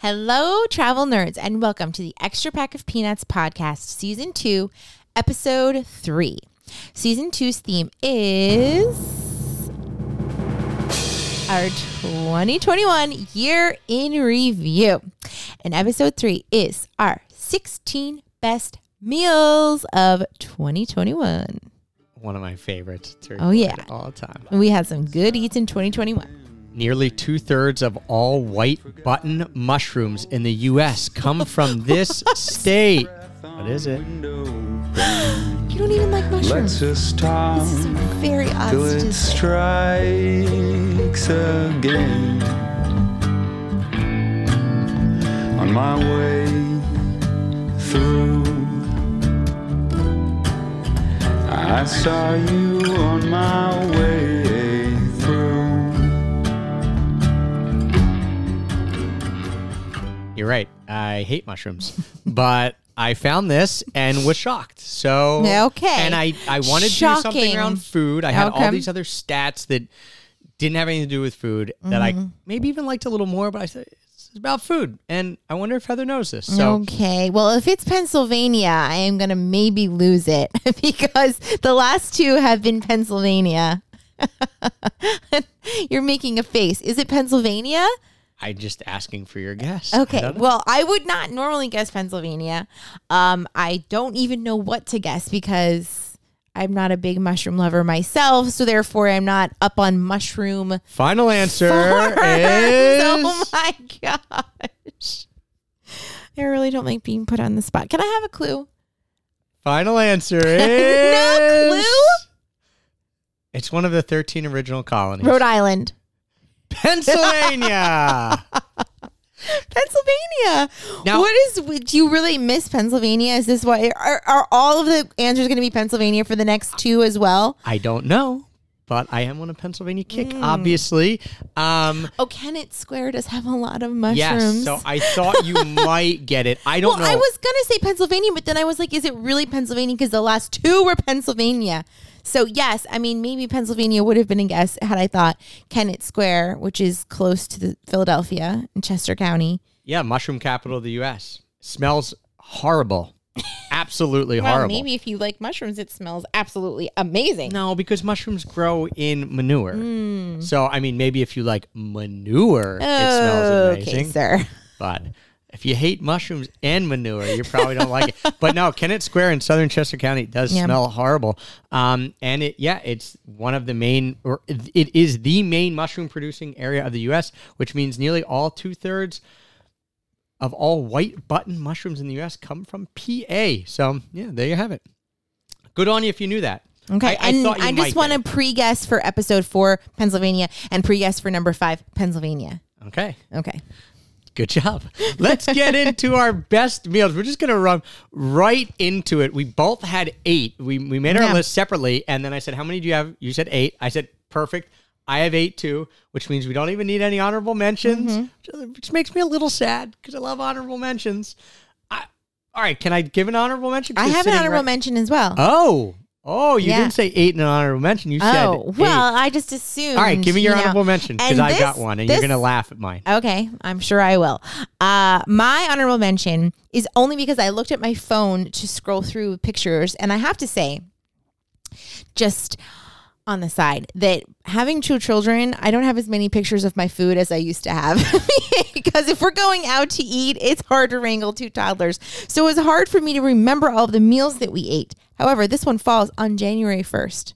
Hello, travel nerds, and welcome to the Extra Pack of Peanuts podcast, season two, episode three. Season two's theme is our 2021 year in review. And episode three is our 16 best meals of 2021. One of my favorites. Oh, yeah. all the time. We had some good eats in 2021. Nearly two thirds of all white button mushrooms in the U.S. come from this state. What is it? You don't even like mushrooms. Let's just talk This is very odd till it strikes again. On my way through, I saw you on my way You're right. I hate mushrooms, but I found this and was shocked. So Okay. and I I wanted to do something around food. I had Okay. all these other stats that didn't have anything to do with food that I Mm-hmm. maybe even liked a little more, but I said it's about food, and I wonder if Heather knows this. So okay. Well, if it's Pennsylvania, I am going to maybe lose it because the last two have been Pennsylvania. You're making a face. Is it Pennsylvania? I'm just asking for your guess. Okay. don't. Well, I would not normally guess Pennsylvania. Um, I don't even know what to guess because I'm not a big mushroom lover myself. So therefore, I'm not up on mushroom Final answer farms. is Oh my gosh. I really don't like being put on the spot. Can I have a clue? final answer is No clue? It's one of the 13 original colonies. Rhode Island. Pennsylvania. Pennsylvania. Now- what is? Do you really miss Pennsylvania? Is this why? Are, are all of the answers going to be Pennsylvania for the next two as well? I don't know, but I am on a Pennsylvania kick, Hmm. obviously. Um, Oh, Kennett Square does have a lot of mushrooms. yes, so I thought you might get it. I don't well, know. I was gonna say Pennsylvania, but then I was like, is it really Pennsylvania? Because the last two were Pennsylvania. So yes, I mean maybe Pennsylvania would have been a guess had I thought Kennett Square, which is close to the Philadelphia in Chester County. yeah, mushroom capital of the U.S. Smells horrible. Absolutely Well, horrible. maybe if you like mushrooms, it smells absolutely amazing. No, because mushrooms grow in manure. Hmm. So, I mean, maybe if you like manure, it smells Okay, amazing. sir. But if you hate mushrooms and manure, you probably don't like it. But no, Kennett Square in southern Chester County does Yeah. smell horrible. Um, and it, yeah, it's one of the main, or it is the main mushroom producing area of the U.S., which means nearly all two thirds of all white button mushrooms in the U.S. come from PA. So yeah, there you have it. Good on you if you knew that. Okay, I, I and I, just want to pre-guess for episode four, Pennsylvania, and pre-guess for number five, Pennsylvania. Okay. Okay. Good job. Let's get into our best meals. We're just gonna run right into it. We both had eight. We we made our Yeah. list separately, and then I said, "How many do you have?" You said eight. I said, "Perfect." I have eight too, which means we don't even need any honorable mentions, Mm-hmm. which makes me a little sad because I love honorable mentions. I, all right, can I give an honorable mention? I have an honorable right- mention as well. Oh, oh, you Yeah. didn't say eight in an honorable mention. You said oh, eight. well, I just assumed. all right, give me your you know. honorable mention because I got one, and this- you're gonna laugh at mine. Okay, I'm sure I will. Uh, my honorable mention is only because I looked at my phone to scroll through pictures, and I have to say, just on the side, that having two children, I don't have as many pictures of my food as I used to have. because if we're going out to eat, it's hard to wrangle two toddlers. So it was hard for me to remember all of the meals that we ate. However, this one falls on January 1st.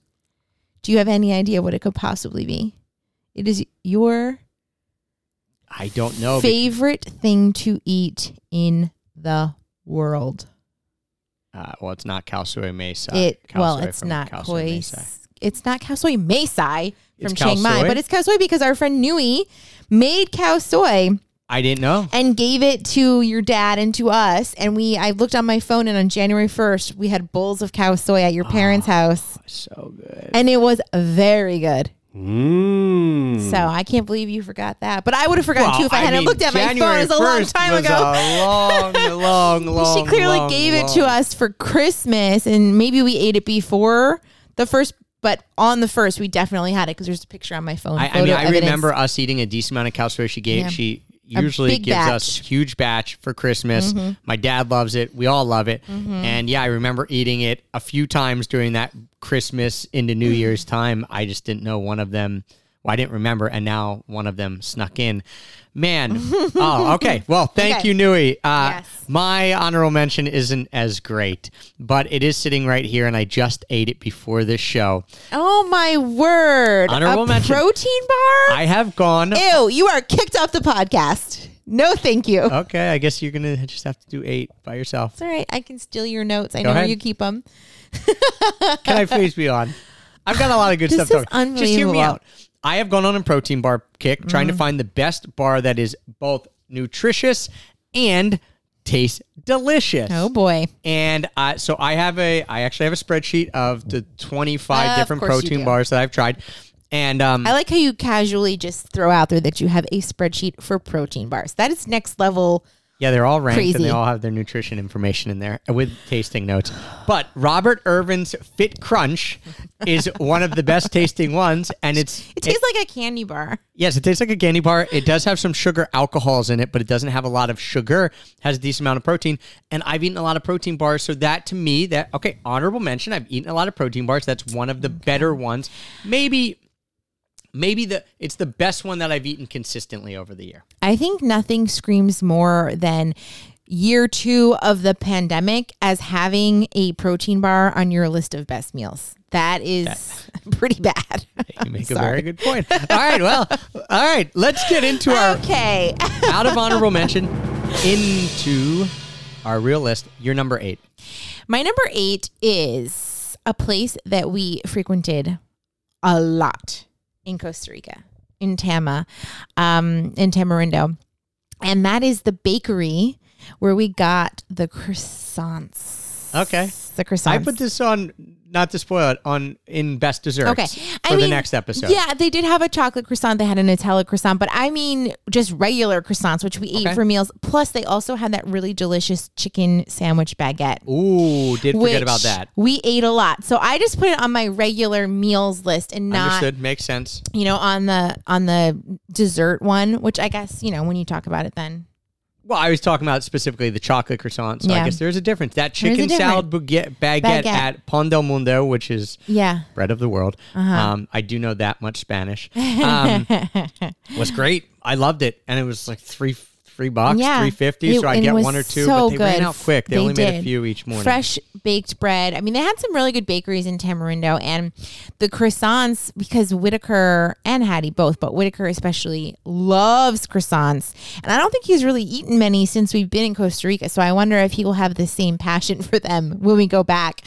Do you have any idea what it could possibly be? It is your I don't know. favorite thing to eat in the world. Uh, well, it's not Khao Soi Mae Sai. it well, it's not koi. It's not khao soi Mae Sai from It's Chiang Mai, but it's khao soi because our friend Nui made khao soi I didn't know. and gave it to your dad and to us. And we, I looked on my phone, and on January first, we had bowls of khao soi at your parents' Ah. house, So good. and it was very good. Mm. So I can't believe you forgot that, but I would have forgotten Well, too if I, hadn't mean, looked at my phone. It was a long 1st time was ago. A long, long, long. she clearly long, gave it long- to us for Christmas, and maybe we ate it before the first, but on the first, we definitely had it because there's a picture on my phone. I, I photo mean, I evidence. remember us eating a decent amount of khao soi. She gave. Yeah. She usually gives us batch. Mm-hmm. huge batch for Christmas. My dad loves it. We all love it. And yeah, I remember eating it a few times during that Christmas into New Year's time. I just didn't know one of them. Well, I didn't remember, and now one of them snuck in. Man, oh, okay. Well, thank Okay. you, Nui. Uh, Yes. My honorable mention isn't as great, but it is sitting right here, and I just ate it before this show. Oh my word! Honorable a mention. protein bar. I have gone. Ew! You are kicked off the podcast. No, thank you. Okay, I guess you're gonna just have to do eight by yourself. It's all right. I can steal your notes. I Go know where you keep them. Can I please be on? I've got a lot of good This stuff. is to talk- Just hear me out. I have gone on a protein bar kick, trying Mm. to find the best bar that is both nutritious and tastes delicious. Oh boy. And uh, so I have a, I actually have a spreadsheet of the 25 Uh, of different course you protein do. bars that I've tried. And um, I like how you casually just throw out there that you have a spreadsheet for protein bars. That is next level. Yeah, they're all ranked and they all have their nutrition information in there uh, with tasting notes. But Robert Irvine's Fit Crunch is one of the best tasting ones, and it's It tastes like a candy bar. yes, it tastes like a candy bar. It does have some sugar alcohols in it, but it doesn't have a lot of sugar. Has a decent amount of protein, and I've eaten a lot of protein bars, so that to me, that okay, honorable mention. I've eaten a lot of protein bars. That's one of the better ones. Maybe. Maybe the it's the best one that I've eaten consistently over the year. I think nothing screams more than year two of the pandemic as having a protein bar on your list of best meals. That is pretty bad. You make a very good point. All right, well, all right, let's get into our okay. out of honorable mention into our real list. Your number eight. My number eight is a place that we frequented a lot in Costa Rica, in Tama, um, in Tamarindo. And that is the bakery where we got the croissants. Okay. The croissants. I put this on, not to spoil it, on in best desserts. Okay. For I the mean, next episode. Yeah, they did have a chocolate croissant. They had a Nutella croissant, but I mean just regular croissants, which we ate Okay. for meals. Plus, they also had that really delicious chicken sandwich baguette. Ooh, did forget about that. We ate a lot. So I just put it on my regular meals list and not Understood. Makes sense. you know on the on the dessert one, which I guess, you know, when you talk about it then. Well, I was talking about specifically the chocolate croissant, so I Yeah. guess there's a difference. That a chicken salad baguette, baguette, Baguette. at Pan del Mundo, which is Yeah. bread of the world. Uh-huh. Um, I do know that much Spanish. Um, was great. I loved it, and it was like three three bucks, Yeah. three fifty. So I get one or two, so but they ran out quick. They, They only made a few each morning. Fresh baked bread. I mean, they had some really good bakeries in Tamarindo and the croissants because Whitaker and Hattie both, but Whitaker especially loves croissants. And I don't think he's really eaten many since we've been in Costa Rica. So I wonder if he will have the same passion for them when we go back.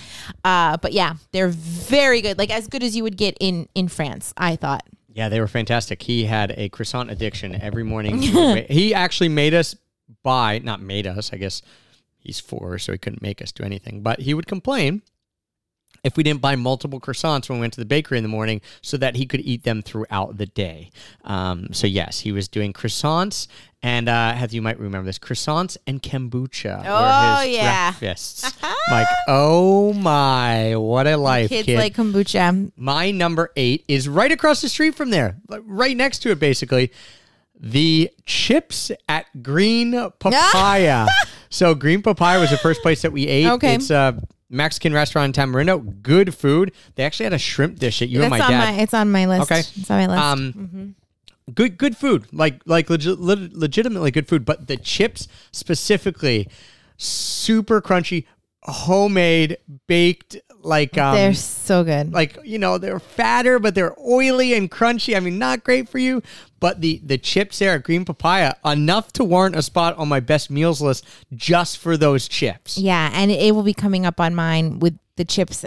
Uh, but yeah, they're very good. Like as good as you would get in in France, I thought. Yeah, they were fantastic. He had a croissant addiction every morning. He would ma- he actually made us buy, not made us, I guess he's four, so he couldn't make us do anything, but he would complain if we didn't buy multiple croissants when we went to the bakery in the morning so that he could eat them throughout the day. Um, so, yes, he was doing croissants and, uh, you might remember this croissants and kombucha. Oh, were his yeah. breakfasts. like, oh my, what a life, Kids kid. like kombucha. My number eight is right across the street from there, right next to it, basically. The chips at Green Papaya. so Green Papaya was the first place that we ate. Okay. It's a Mexican restaurant in Tamarindo. Good food. They actually had a shrimp dish at you That's and my on dad. my it's on my list. Okay. It's on my list. Um, good good food, like like legit, lit- legitimately good food. But the chips specifically, super crunchy, homemade, baked, like um, they're so good. like you know they're fatter but they're oily and crunchy i mean not great for you but the the chips there at green papaya enough to warrant a spot on my best meals list just for those chips Yeah, and it will be coming up on mine with the chips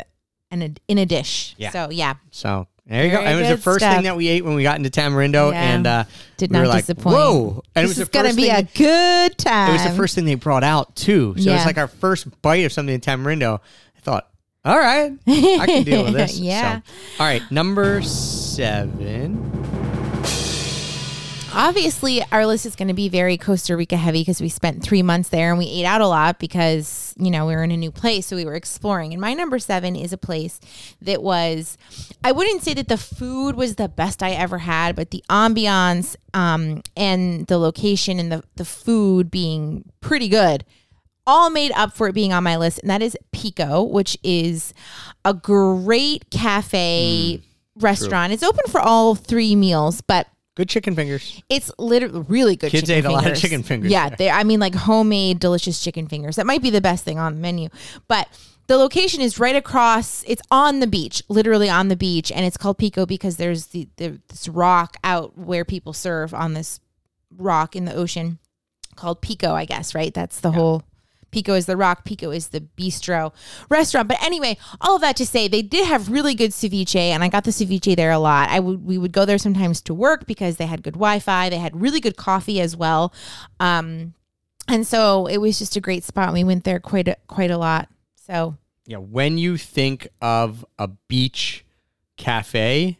and a, in a dish. Yeah. So yeah, so there you go it was the first stuff. thing that we ate when we got into tamarindo Yeah. and uh did we not like, disappoint. whoa and it this was is gonna be a good time. it was the first thing they brought out too so it was like our first bite of something in tamarindo i thought all right i can deal with this Yeah. So, all right number seven Obviously, our list is going to be very Costa Rica heavy because we spent three months there and we ate out a lot because, you know, we were in a new place. So we were exploring. And my number seven is a place that was, I wouldn't say that the food was the best I ever had, but the ambiance um, and the location and the, the food being pretty good all made up for it being on my list. And that is Pico, which is a great cafe mm, restaurant. It's open for all three meals, but Good chicken fingers. it's literally really good. Kids chicken ate a lot of fingers. chicken fingers Yeah, there. they. I mean, like homemade, delicious chicken fingers. That might be the best thing on the menu. But the location is right across. It's on the beach, literally on the beach, and it's called Pico because there's the, the this rock out where people serve on this rock in the ocean called Pico. I guess right. That's the whole. Pico is the rock. Pico is the bistro restaurant. But anyway, all of that to say, they did have really good ceviche, and I got the ceviche there a lot. I would we would go there sometimes to work because they had good Wi-Fi. They had really good coffee as well, um, and so it was just a great spot. We went there quite a, quite a lot. So Yeah, when you think of a beach cafe,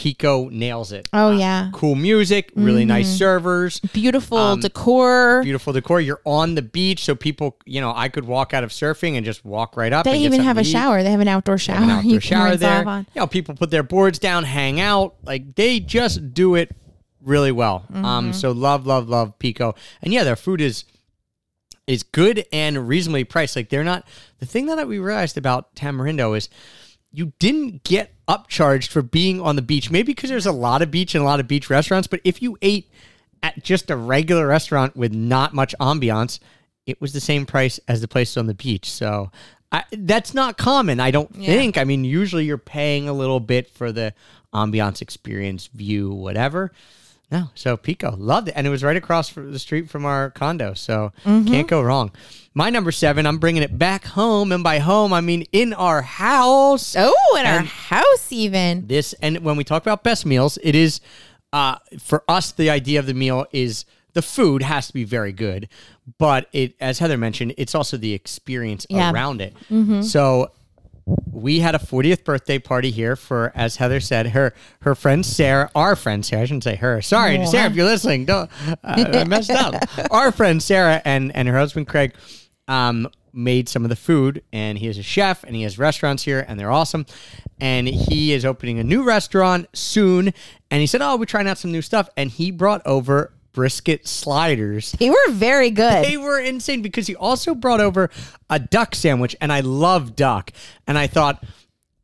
Pico nails it. oh yeah, Cool music, really nice servers, beautiful Um, decor. beautiful decor. You're on the beach, so people, you know, I could walk out of surfing and just walk right up. They and get even something have a to eat. shower. They have an outdoor shower. an outdoor you can shower rinse there. off on. You know, people put their boards down, hang out. Like they just do it really well. Mm-hmm. Um, so love, love, love Pico. And yeah, their food is is good and reasonably priced. Like they're not the thing that we realized about Tamarindo is you didn't get upcharged for being on the beach. Maybe because there's a lot of beach and a lot of beach restaurants, but if you ate at just a regular restaurant with not much ambiance, it was the same price as the places on the beach. So I, that's not common, I don't think. I mean, usually you're paying a little bit for the ambiance experience, view, whatever. No, so Pico loved it, and it was right across the street from our condo, so can't go wrong. My number seven, I'm bringing it back home, and by home I mean in our house. Oh, in our house even. This and when we talk about best meals, it is uh, for us the idea of the meal is the food has to be very good, but it as Heather mentioned, it's also the experience Yeah. around it. So we had a 40th birthday party here for, as Heather said, her her friend Sarah, our friend Sarah. I shouldn't say her. Sorry, Sarah, if you're listening, don't uh, I messed up. Our friend Sarah and and her husband Craig um, made some of the food, and he is a chef, and he has restaurants here, and they're awesome. And he is opening a new restaurant soon, and he said, "Oh, we're trying out some new stuff," and he brought over brisket sliders They were very good. they were insane because he also brought over a duck sandwich, and I love duck. And I thought,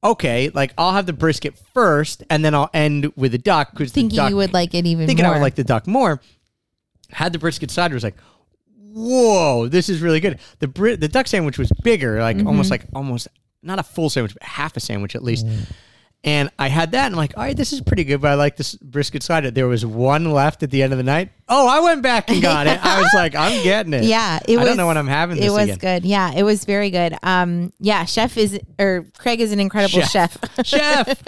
okay, like I'll have the brisket first, and then I'll end with the duck because thinking the duck, you would like it even thinking more. I would like the duck more. Had the brisket side was like, whoa, this is really good. The bri- the duck sandwich was bigger, like Mm-hmm. almost like almost not a full sandwich, but half a sandwich at least. And I had that, and I'm like, all right, this is pretty good, but I like this brisket slider. There was one left at the end of the night. Oh, I went back and got it. I was like, I'm getting it. Yeah, it I was. don't know when I'm having this It was again. good. Yeah, it was very good. Um, yeah, chef is or Craig is an incredible chef. Chef.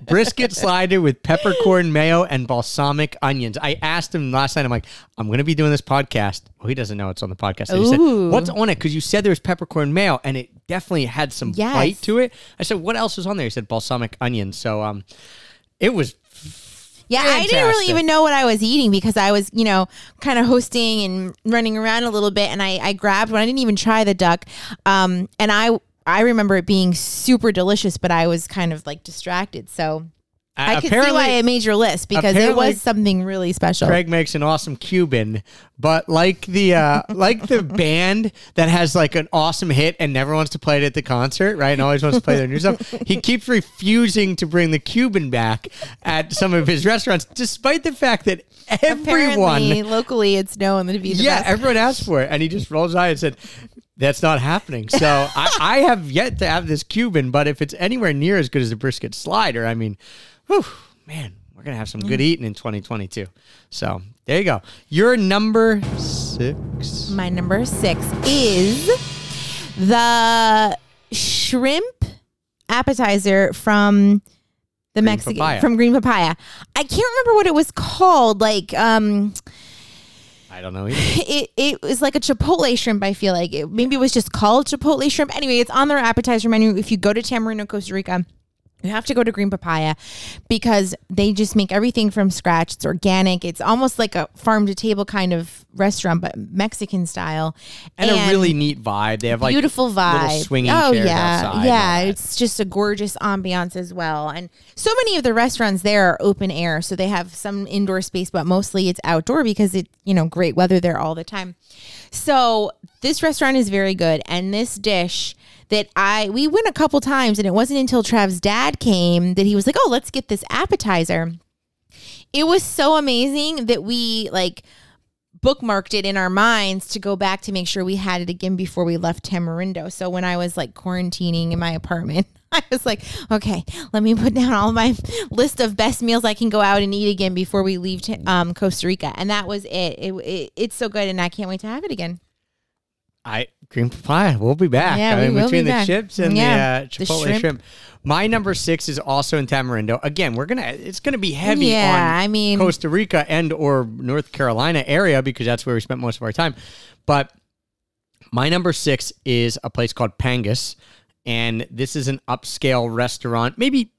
Brisket slider with peppercorn mayo and balsamic onions. I asked him last night, I'm like, I'm going to be doing this podcast. Well, he doesn't know it's on the podcast. I said, What's on it? Because you said there was peppercorn mayo and it definitely had some Yes. bite to it. I said, What else was on there? He said, balsamic onions. So um, it was Yeah, I didn't really even know what I was eating because I was, you know, kind of hosting and running around a little bit, and I, I grabbed one. I didn't even try the duck, um, and I I remember it being super delicious, but I was kind of like distracted. So I could see why it made your list because it was something really special. Craig makes an awesome Cuban, but like the uh, like the band that has like an awesome hit and never wants to play it at the concert, right? And always wants to play their new stuff. He keeps refusing to bring the Cuban back at some of his restaurants, despite the fact that everyone, Apparently, locally, it's known to be the yeah, best. everyone asked for it, and he just rolls his eye and said. That's not happening. So I, I have yet to have this Cuban, but if it's anywhere near as good as the brisket slider, I mean, whew, man, we're gonna have some good eating in 2022. So there you go. Your number six. My number six is the shrimp appetizer from the Mexican papaya. from Green Papaya. I can't remember what it was called. Like um, I don't know. Either. it it was like a chipotle shrimp. I feel like it, maybe it was just called chipotle shrimp. Anyway, it's on their appetizer menu. If you go to Tamarindo, Costa Rica. You have to go to Green Papaya because they just make everything from scratch. It's organic. It's almost like a farm to table kind of restaurant, but Mexican style. And, a really neat vibe. They have like beautiful vibe. swinging oh yeah, yeah. It's just a gorgeous ambiance as well. And so many of the restaurants there are open air, so they have some indoor space, but mostly it's outdoor because it you know great weather there all the time. So this restaurant is very good, and this dish that I we went a couple times, and it wasn't until Trav's dad came that he was like, "Oh, let's get this appetizer." It was so amazing that we like bookmarked it in our minds to go back to make sure we had it again before we left Tamarindo. So when I was like quarantining in my apartment, I was like, okay, let me put down all my list of best meals I can go out and eat again before we leave um, Costa Rica. And that was it. It, it. It's so good, and I can't wait to have it again. I green papaya. We'll be back. Yeah, I we will between be the back. chips and Yeah, the uh, the chipotle shrimp. shrimp. My number six is also in Tamarindo. Again, we're gonna. It's gonna be heavy Yeah, on I mean- Costa Rica and or North Carolina area because that's where we spent most of our time. But my number six is a place called Pangas, and this is an upscale restaurant. Maybe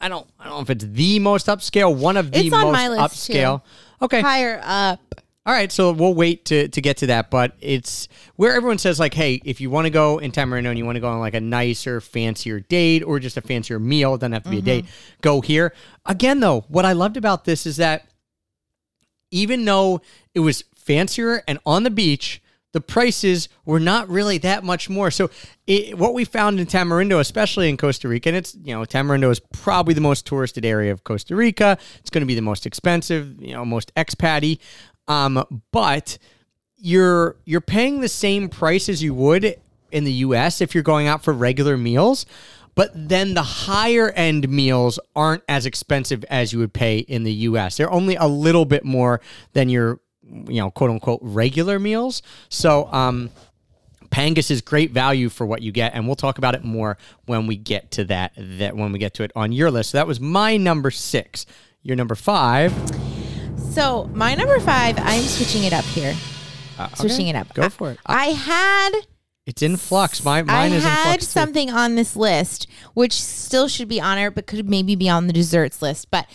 I don't. I don't know if it's the most upscale. One of the It's on most my list, too. upscale. Okay, Higher up. All right, so we'll wait to, to get to that, but it's where everyone says like, hey, if you want to go in Tamarindo and you want to go on like a nicer, fancier date or just a fancier meal, it doesn't have to be a mm-hmm. date. Go here. Again, though, what I loved about this is that even though it was fancier and on the beach, the prices were not really that much more. So, it, what we found in Tamarindo, especially in Costa Rica, and it's you know Tamarindo is probably the most touristed area of Costa Rica. It's going to be the most expensive, you know, most expatty. Um, but you're you're paying the same price as you would in the U.S. if you're going out for regular meals. But then the higher end meals aren't as expensive as you would pay in the US. They're only a little bit more than your, you know, quote unquote regular meals. So, um, Pangas is great value for what you get, and we'll talk about it more when we get to that. That when we get to it on your list. So that was my number six. Your number five. So my number five, I'm switching it up here. Uh, Switching okay, it up. Go for it. I had It's in flux. My I mine is in had flux. too. something on this list, which still should be on it, but could maybe be on the desserts list. But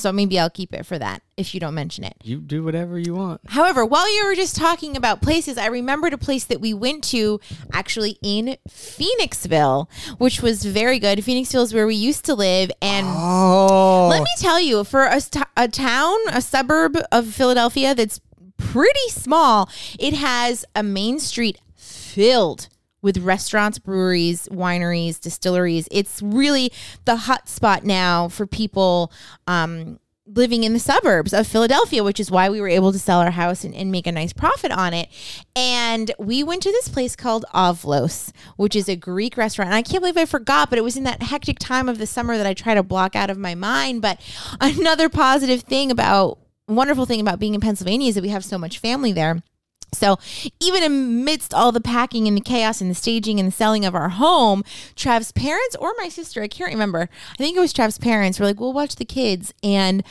so maybe I'll keep it for that if you don't mention it. You do whatever you want. However, while you were just talking about places, I remembered a place that we went to actually in Phoenixville, which was very good. Phoenixville is where we used to live, and Oh, let me tell you, for a, a town, a suburb of Philadelphia that's pretty small, it has a main street filled with restaurants, breweries, wineries, distilleries. It's really the hot spot now for people um, living in the suburbs of Philadelphia, which is why we were able to sell our house and, and make a nice profit on it. And we went to this place called Avlos, which is a Greek restaurant. And I can't believe I forgot, but it was in that hectic time of the summer that I try to block out of my mind. But another positive thing about, wonderful thing about being in Pennsylvania is that we have so much family there. So, even amidst all the packing and the chaos and the staging and the selling of our home, Trav's parents or my sister, I can't remember. I think it was Trav's parents were like, we'll watch the kids and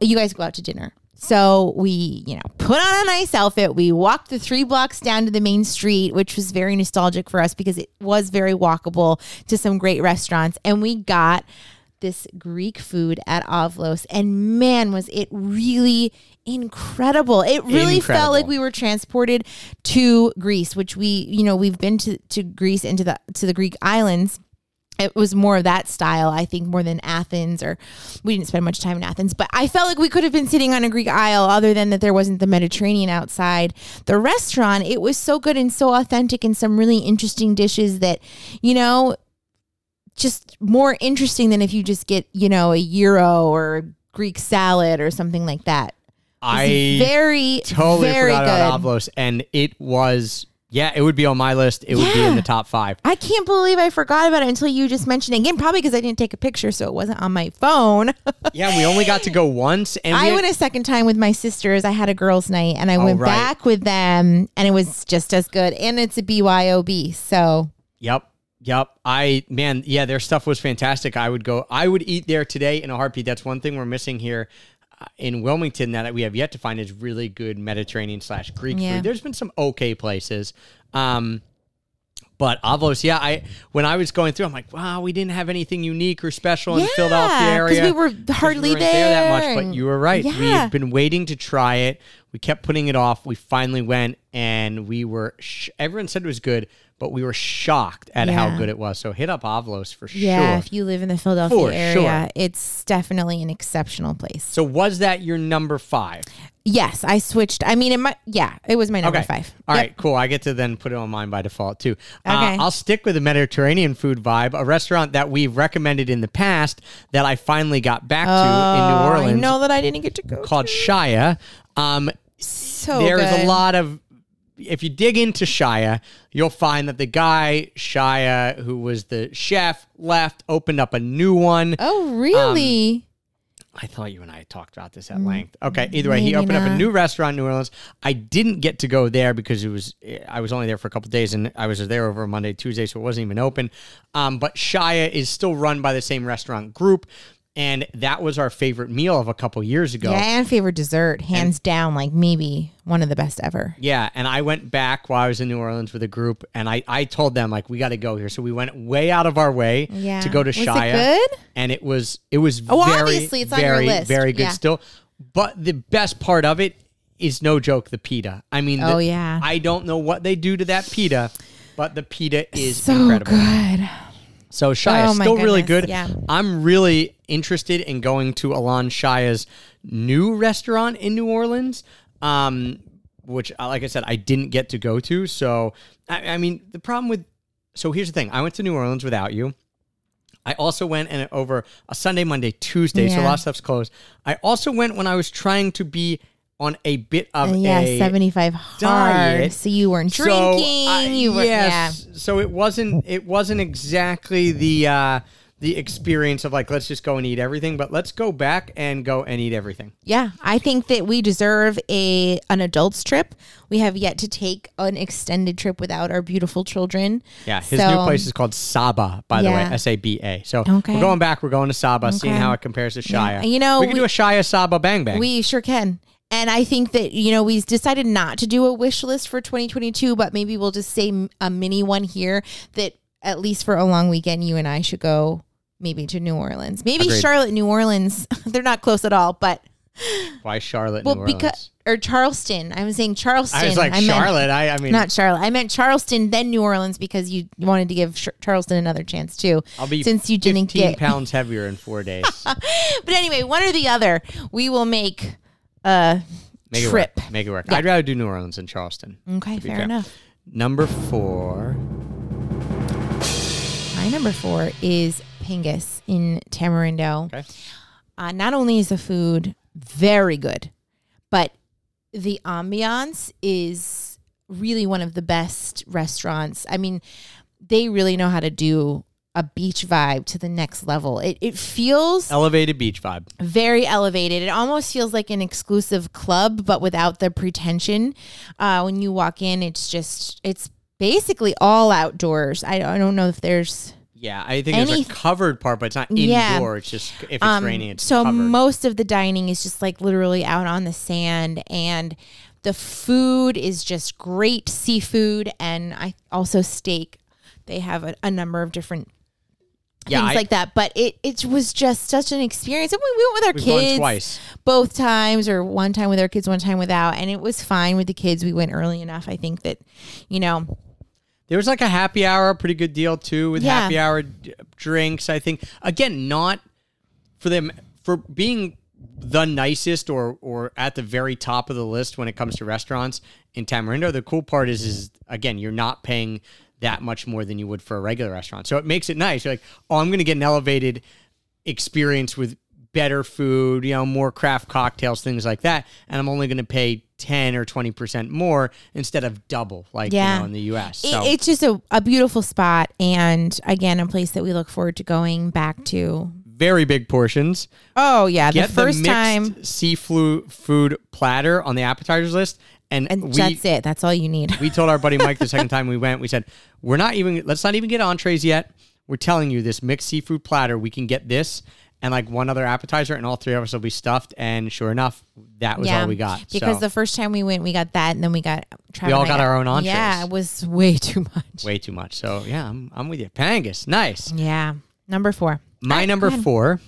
you guys go out to dinner. So we, you know, put on a nice outfit. We walked the three blocks down to the main street, which was very nostalgic for us because it was very walkable to some great restaurants. And we got this Greek food at Avlos, and man, was it really incredible! It really felt like we were transported to Greece, which we, you know, we've been to to Greece and to the to the Greek islands. It was more of that style, I think, more than Athens, or we didn't spend much time in Athens. But I felt like we could have been sitting on a Greek isle, other than that there wasn't the Mediterranean outside the restaurant. It was so good and so authentic, and some really interesting dishes that, you know, just more interesting than if you just get, you know, a gyro or a Greek salad or something like that. I very, totally very forgot good. about Avlos, and it was yeah, it would be on my list. It would be in Yeah. the top five. I can't believe I forgot about it until you just mentioned it again. Probably because I didn't take a picture, so it wasn't on my phone. Yeah, we only got to go once, and we I had- went a second time with my sisters. I had a girls' night, and I Oh, went right. back with them, and it was just as good. And it's a BYOB, so Yep. Yep. I man, yeah, their stuff was fantastic. I would go I would eat there today in a heartbeat. That's one thing we're missing here in Wilmington now that we have yet to find is really good Mediterranean slash Greek Yeah. food. There's been some okay places. Um But Avlos, yeah, I when I was going through, I'm like, wow, we didn't have anything unique or special in Yeah, Philadelphia area because we were hardly weren't that much. But you were right. We yeah. had been waiting to try it. We kept putting it off. We finally went, and we were. Sh- everyone said it was good, but we were shocked at how good it was. So hit up Avlos for Yeah, sure. Yeah, if you live in the Philadelphia For area, sure. it's definitely an exceptional place. So was that your number five? Yes, I switched. I mean, it might. Yeah, it was my number Okay. five. All Yep. right, cool. I get to then put it on mine by default too. Uh, Okay. I'll stick with the Mediterranean food vibe, a restaurant that we've recommended in the past that I finally got back to in New Oh, Orleans I know that I didn't get to go. called Shaya. Um, so there's good. a lot of if you dig into Shaya, you'll find that the guy Shaya, who was the chef, left, opened up a new one. Oh, really? I thought you and I talked about this at length. Okay, either way, he maybe opened up a new restaurant in New Orleans. I didn't get to go there because it was I was only there for a couple days and I was there over Monday, Tuesday, so it wasn't even open. Um, but Shaya is still run by the same restaurant group, and that was our favorite meal of a couple years ago. yeah, and favorite dessert, hands down, like maybe one of the best ever. Yeah, and I went back while I was in New Orleans with a group, and I, I told them like we got to go here, so we went way out of our way Yeah. to go to it Shaya. good? And it was it was Oh, very obviously, it's on your very list. very good Yeah. still. But the best part of it is no joke the pita. I mean, Oh, the- yeah. I don't know what they do to that pita, but the pita is So incredible. good. So Shaya Oh, still really good. yeah. I'm really interested in going to Alon Shaya's new restaurant in New Orleans, um, which, uh, like I said, I didn't get to go to. So, I, I mean, the problem with so here's the thing: I went to New Orleans without you. I also went and over a Sunday, Monday, Tuesday, so a lot of stuff's closed. I also went when I was trying to be on a bit of And yeah, a 75 hard. diet. So you weren't so drinking. I- you were, yes, So it wasn't it wasn't exactly the uh the experience of like let's just go and eat everything, but let's go back and go and eat everything. yeah. Yeah, I think that we deserve a an adults trip. We have yet to take an extended trip without our beautiful children. Yeah, his So- new place is called Saba, by the way, S A B A. So Okay. we're going back. We're going to Saba, seeing how it compares to Shaya. Yeah. You know, we can we- do a Shaya Saba bang bang. We sure can. And I think that, you know, we decided not to do a wish list for 2022, but maybe we'll just say a mini one here that at least for a long weekend, you and I should go maybe to New Orleans. Maybe Agreed. Charlotte, New Orleans. They're not close at all, but Why Charlotte? well, New Orleans? because or Charleston. I was saying Charleston. I was like meant- Charlotte. I, I mean, not Charlotte. I meant Charleston, then New Orleans because you wanted to give Ch- Charleston another chance too. I'll be since you didn't 15 get. pounds heavier in four days. But anyway, one or the other, we will make a Make trip. it work. Make it work. Yeah. I'd rather do New Orleans than Charleston. Okay, fair fair. enough. Number four. My number four is Pingus in Tamarindo. Okay. Uh, not only is the food very good, but the ambiance is really one of the best restaurants. I mean, they really know how to do a beach vibe to the next level. It, it feels Elevated beach vibe. very elevated. It almost feels like an exclusive club, but without the pretension. Uh, when you walk in, it's just, it's basically all outdoors. I, I don't know if there's Yeah, I think there's a covered part, but it's not indoor. Yeah. It's just if it's Um, raining, it's so covered. most of the dining is just like literally out on the sand and the food is just great seafood and I also steak. They have a, a number of different yeah, things I, like that, but it it was just such an experience. And we, we went with our kids twice. both times, or one time with our kids, one time without, and it was fine with the kids. We went early enough. I think that, you know, There was like a happy hour, pretty good deal too, with Yeah. happy hour d- drinks. I think again, not for them for being the nicest or or at the very top of the list when it comes to restaurants in Tamarindo. The cool part is is again, you're not paying that much more than you would for a regular restaurant. So it makes it nice. You're like, oh, I'm going to get an elevated experience with better food, you know, more craft cocktails, things like that, and I'm only going to pay 10 or 20% more instead of double like Yeah. you know in the US. it- it's just a, a beautiful spot, and again, a place that we look forward to going back to. very big portions. Oh yeah, Get the first mixed time, seafood food platter on the appetizers list, and, and we that's it. That's all you need. we told our buddy Mike the second time we went, we said we're not even let's not even get entrees yet. We're telling you this mixed seafood platter, we can get this, and like one other appetizer, and all three of us will be stuffed. And sure enough, that was all we got. Because so, the first time we went, we got that, and then we got. We all got our own entrees. Yeah, it was way too much. way too much. So yeah, I'm, I'm with you. Pangas, nice. Yeah, number four. My right, number four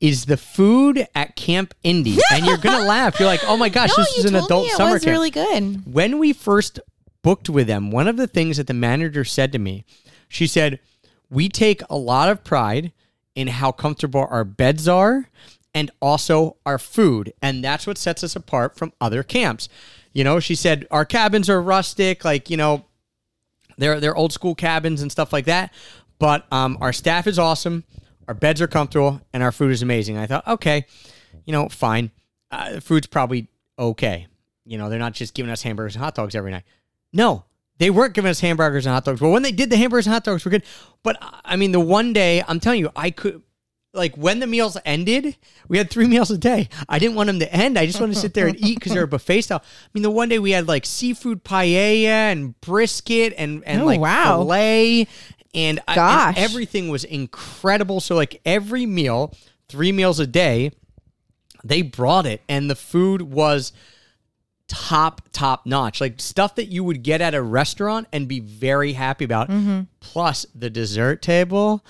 is the food at Camp Indy, and you're gonna laugh. You're like, oh my gosh, No, this is an adult it summer was camp. really good. when we first booked with them, one of the things that the manager said to me, she said, We take a lot of pride in how comfortable our beds are and also our food. And that's what sets us apart from other camps. You know, she said, Our cabins are rustic, like, you know, they're, they're old school cabins and stuff like that. But um, our staff is awesome, our beds are comfortable, and our food is amazing. I thought, okay, you know, fine. Uh, food's probably okay. You know, they're not just giving us hamburgers and hot dogs every night. No, they weren't giving us hamburgers and hot dogs. Well, when they did the hamburgers and hot dogs were good. But uh, I mean, the one day, I'm telling you, I could, like, when the meals ended, we had three meals a day. I didn't want them to end. I just wanted to sit there and eat because they're a buffet style. I mean, the one day we had like seafood paella and brisket and, and Oh, like wow. filet. And, I- and everything was incredible. So, like, every meal, three meals a day, they brought it and the food was top top notch. Like stuff that you would get at a restaurant and be very happy about. Mm-hmm. Plus the dessert table.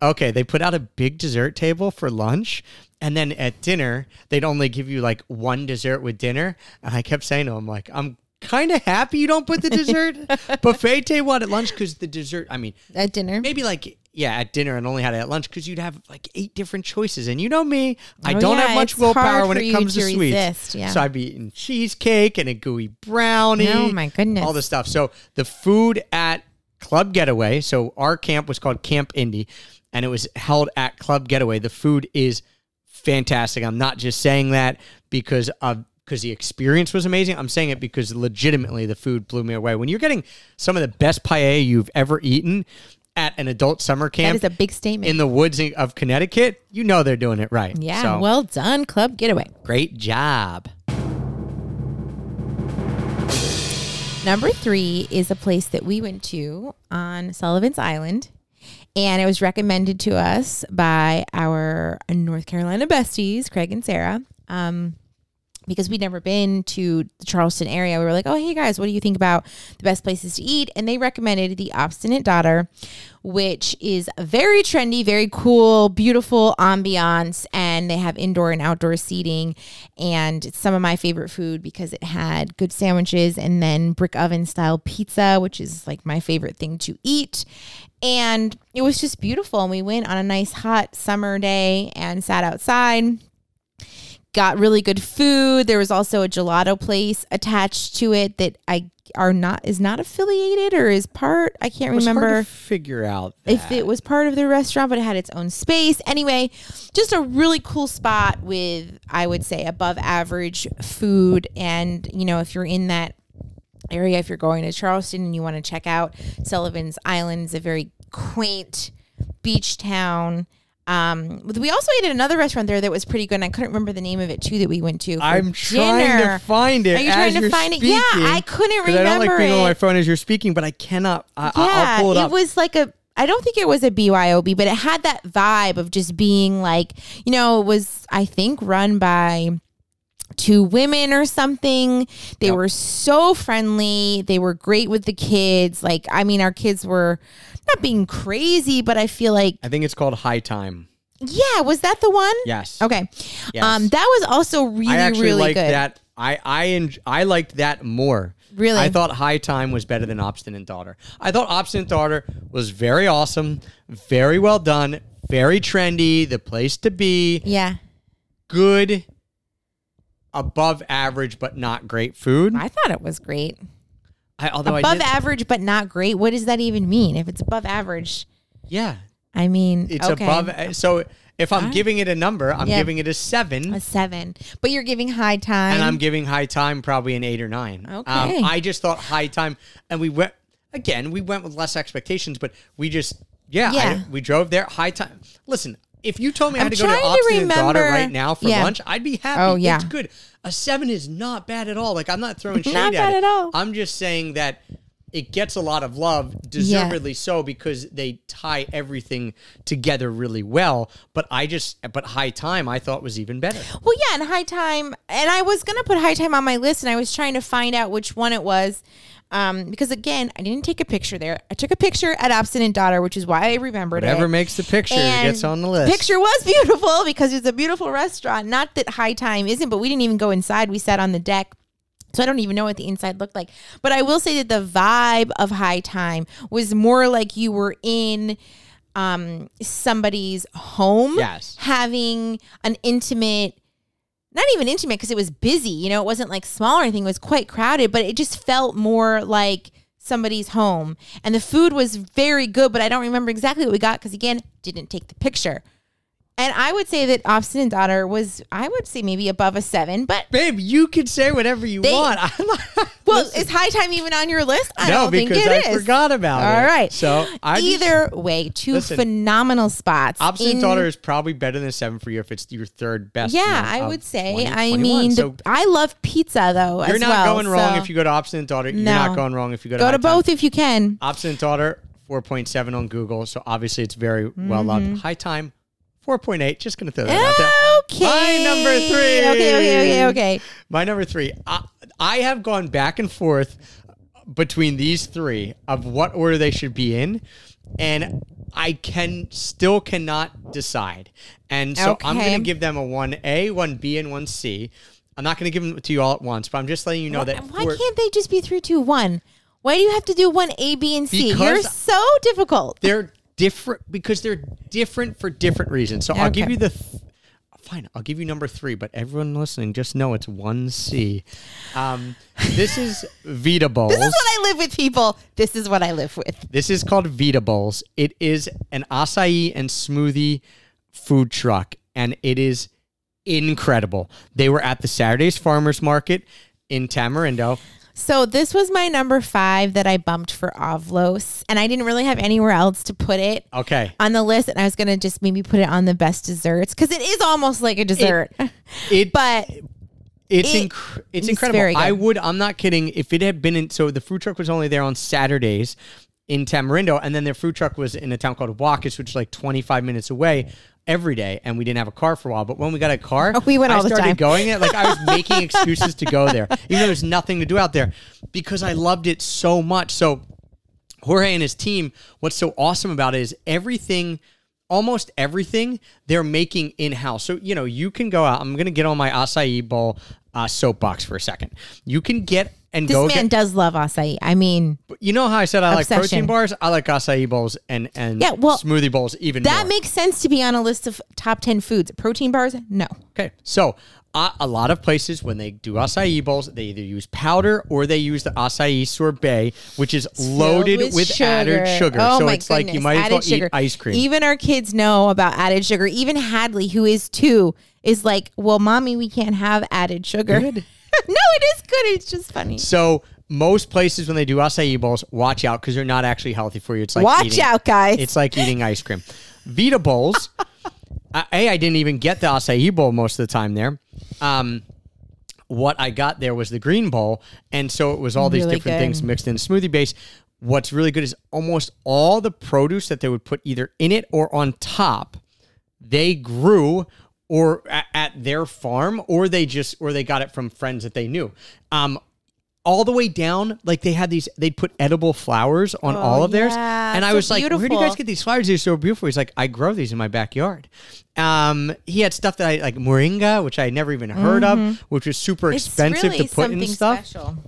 Okay they put out a big dessert table for lunch and then at dinner they'd only give you like one dessert with dinner. And i kept saying to them like i'm kind of happy you don't put the dessert buffet table out at lunch because the dessert i mean At dinner. maybe like yeah at dinner and only had it at lunch because you'd have like eight different choices and you know me i Oh, don't yeah, have much willpower when it comes to, to sweets yeah. so i'd be eating cheesecake and a gooey brownie Oh, my goodness. all this stuff so the food at club getaway so our camp was called camp indy and it was held at club getaway the food is fantastic i'm not just saying that because of because the experience was amazing. I'm saying it because legitimately the food blew me away. When you're getting some of the best paella you've ever eaten at an adult summer camp is a big statement. in the woods of Connecticut, you know they're doing it right. yeah, So, well done, Club Getaway. great job. Number three is a place that we went to on Sullivan's Island. And it was recommended to us by our North Carolina besties, Craig and Sarah. Um, because we'd never been to the Charleston area. We were like, oh, hey guys, what do you think about the best places to eat? And they recommended the Obstinate Daughter, which is very trendy, very cool, beautiful ambiance. And they have indoor and outdoor seating. And it's some of my favorite food because it had good sandwiches and then brick oven style pizza, which is like my favorite thing to eat. And it was just beautiful. And we went on a nice hot summer day and sat outside got really good food. There was also a gelato place attached to it that I are not is not affiliated or is part. I can't It was hard to remember figure out if it was part of the restaurant, but it had its own space. Anyway, just a really cool spot with I would say above average food. And you know, if you're in that area, if you're going to Charleston and you want to check out Sullivan's Island, it's a very quaint beach town. Um, we also ate at another restaurant there that was pretty good. And I couldn't remember the name of it too that we went to. I'm trying dinner. to find it. Are you trying to find it? Yeah, I couldn't 'cause I don't like remember being on my phone as you're speaking, but I cannot. I, Yeah, I'll pull it up. was like a. I don't think it was a BYOB, but it had that vibe of just being like, you know, it was I think run by two women or something. They Yep. were so friendly. They were great with the kids. Like, I mean, our kids were not being crazy, but I feel like, I think it's called High Thyme. yeah, was that the one? Yes. Okay. Yes. Um, that was also really, I actually really liked good. that. I I en- I liked that more. Really? I thought High Thyme was better than Obstinate Daughter. I thought Obstinate Daughter was very awesome, very well done, very trendy, the place to be, Yeah. good, above average but not great food. I thought it was great. I, although I above did, average, but not great. What does that even mean? If it's above average, yeah, I mean, it's okay. above. So if I'm giving it a number, I'm Yeah. giving it a seven. a seven, but you're giving high thyme. and I'm giving High Thyme probably an eight or nine. Okay. Um, I just thought High Thyme, and we went again. We went with less expectations, but we just yeah, Yeah. I, we drove there. High Thyme. Listen, if you told me I I'm had to go to trying to Obstinate Daughter right now for Yeah. lunch, I'd be happy. Oh, yeah. it's good. A seven is not bad at all. Like I'm not throwing shade Not at bad it. at all. I'm just saying that it gets a lot of love, deservedly so, because they tie everything together really well. But I just, but High Thyme, I thought was even better. Well, yeah, and High Thyme, and I was gonna put High Thyme on my list, and I was trying to find out which one it was, um, because again, I didn't take a picture there. I took a picture at Obstinate Daughter, which is why I remembered Whatever it. makes the picture And gets on the list. Picture was beautiful because it's a beautiful restaurant. Not that High Thyme isn't, but we didn't even go inside. We sat on the deck. So I don't even know what the inside looked like. But I will say that the vibe of High Thyme was more like you were in um somebody's home Yes. having an intimate not even intimate because it was busy, you know, it wasn't like small or anything, it was quite crowded, but it just felt more like somebody's home. And the food was very good, but I don't remember exactly what we got because again, didn't take the picture. And I would say that Obstinate Daughter was, I would say maybe above a seven, but Babe, you can say whatever you They- want. I'm not, well, Listen, is High Thyme even on your list? I no, don't think because it I is. forgot about it. All right. So I Either way, two Listen, phenomenal spots. Obstinate in- Daughter is probably better than seven for you if it's your third best. Yeah, I of would say. 2021. I mean, so the- I love pizza though. you're as not well, going wrong so if you go to Obstinate Daughter. You're No. not going wrong if you go to go High to Time. both if you can. Obstinate Daughter, 4.7 on Google. So obviously it's very well Mm-hmm. loved. High Thyme, 4.8. Just going to throw that out there. Okay. My number three. Okay, okay, okay, okay. My number three. I, I have gone back and forth between these three of what order they should be in, and I can still cannot decide. And so I'm going to give them a one A, one B, and one C. I'm not going to give them to you all at once, but I'm just letting you know that Why can't they just be three, two, one? Why do you have to do one A, B, and C? You're so difficult. they're different because they're different for different reasons. So I'll give Okay. you the. Th- Fine, I'll give you number three, but everyone listening, just know it's one C. Um, this is Vita Bowls. This is what I live with, people. This is what I live with. This is called Vita Bowls. It is an acai and smoothie food truck, and it is incredible. They were at the Saturdays Farmers Market in Tamarindo. So this was my number five that I bumped for Ovlos, and I didn't really have anywhere else to put it Okay. on the list, and I was gonna just maybe put it on the best desserts because it is almost like a dessert. It but It's It inc- it's incredible. I would. I'm not kidding. If it had been in, so the food truck was only there on Saturdays in Tamarindo, and then their food truck was in a town called Huacas, which is like 25 minutes away every day. And we didn't have a car for a while. But when we got a car, oh, We went I all the started time. going there. Like I was making excuses to go there, even though there's nothing to do out there, because I loved it so much. So Jorge and his team, what's so awesome about it is everything, almost everything they're making in house. So, you know, you can go out. I'm going to get on my acai bowl uh, soapbox for a second. You can get and this man get. does love acai. I mean, You know how I said I like Obsession. protein bars? I like acai bowls and, and Yeah, well, smoothie bowls even that more. makes sense to be on a list of top ten foods. Protein bars, no. Okay, so uh, a lot of places when they do acai bowls, they either use powder or they use the acai sorbet, which is loaded Filled with, added sugar. Oh so my it's like you goodness, might as added well sugar. eat ice cream. Even our kids know about added sugar. Even Hadley, who is two, is like, "Well, mommy, we can't have added sugar." no, it is good. It's just funny. So most places when they do acai bowls, watch out because they're not actually healthy for you. It's like Watch eating- out, guys. It's like eating ice cream. Vita bowls. uh, a, I didn't even get the acai bowl most of the time there. Um, what I got there was the green bowl, and so it was all these Really different good. things mixed in smoothie base. What's really good is almost all the produce that they would put either in it or on top, they grew or at, at their farm, or they just or they got it from friends that they knew. Um, all the way down, like they had these, they'd put edible flowers on all of theirs, Oh, yeah, and I so was like, "Where do you guys get these flowers? They're so beautiful." He's like, "I grow these in my backyard." Um, he had stuff that I like moringa, which I had never even heard of, which was super Mm-hmm. It's expensive really to put in stuff special.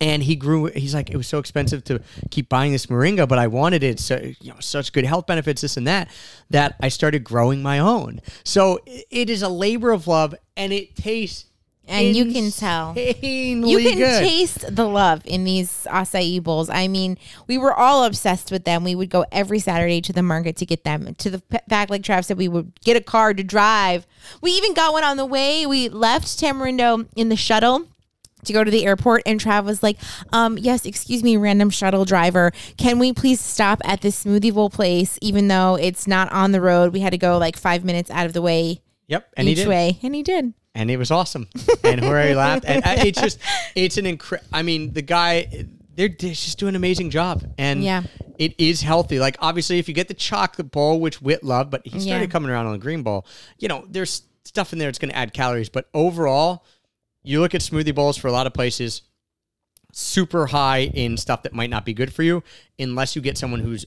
And he grew he's like it was so expensive to keep buying this moringa but i wanted it so you know such good health benefits this and that that i started growing my own so it is a labor of love and it tastes And you can tell. You can good. taste the love in these acai bowls. I mean, we were all obsessed with them. We would go every Saturday to the market to get them. To the fact, like Trav said, we would get a car to drive. We even got one on the way. We left Tamarindo in the shuttle to go to the airport and Trav was like, um, yes, excuse me, random shuttle driver. Can we please stop at this smoothie bowl place, even though it's not on the road? We had to go like five minutes out of the way yep and he each did way. And he did. and it was awesome and Jorge laughed and uh, it's just it's an incre- i mean the guy they're, they're just doing an amazing job, and Yeah. it is healthy. Like obviously, if you get the chocolate bowl, which Wit loved, but he started Yeah. coming around on the green bowl. You know, there's stuff in there that's going to add calories, but overall, you look at smoothie bowls for a lot of places, super high in stuff that might not be good for you, unless you get someone who's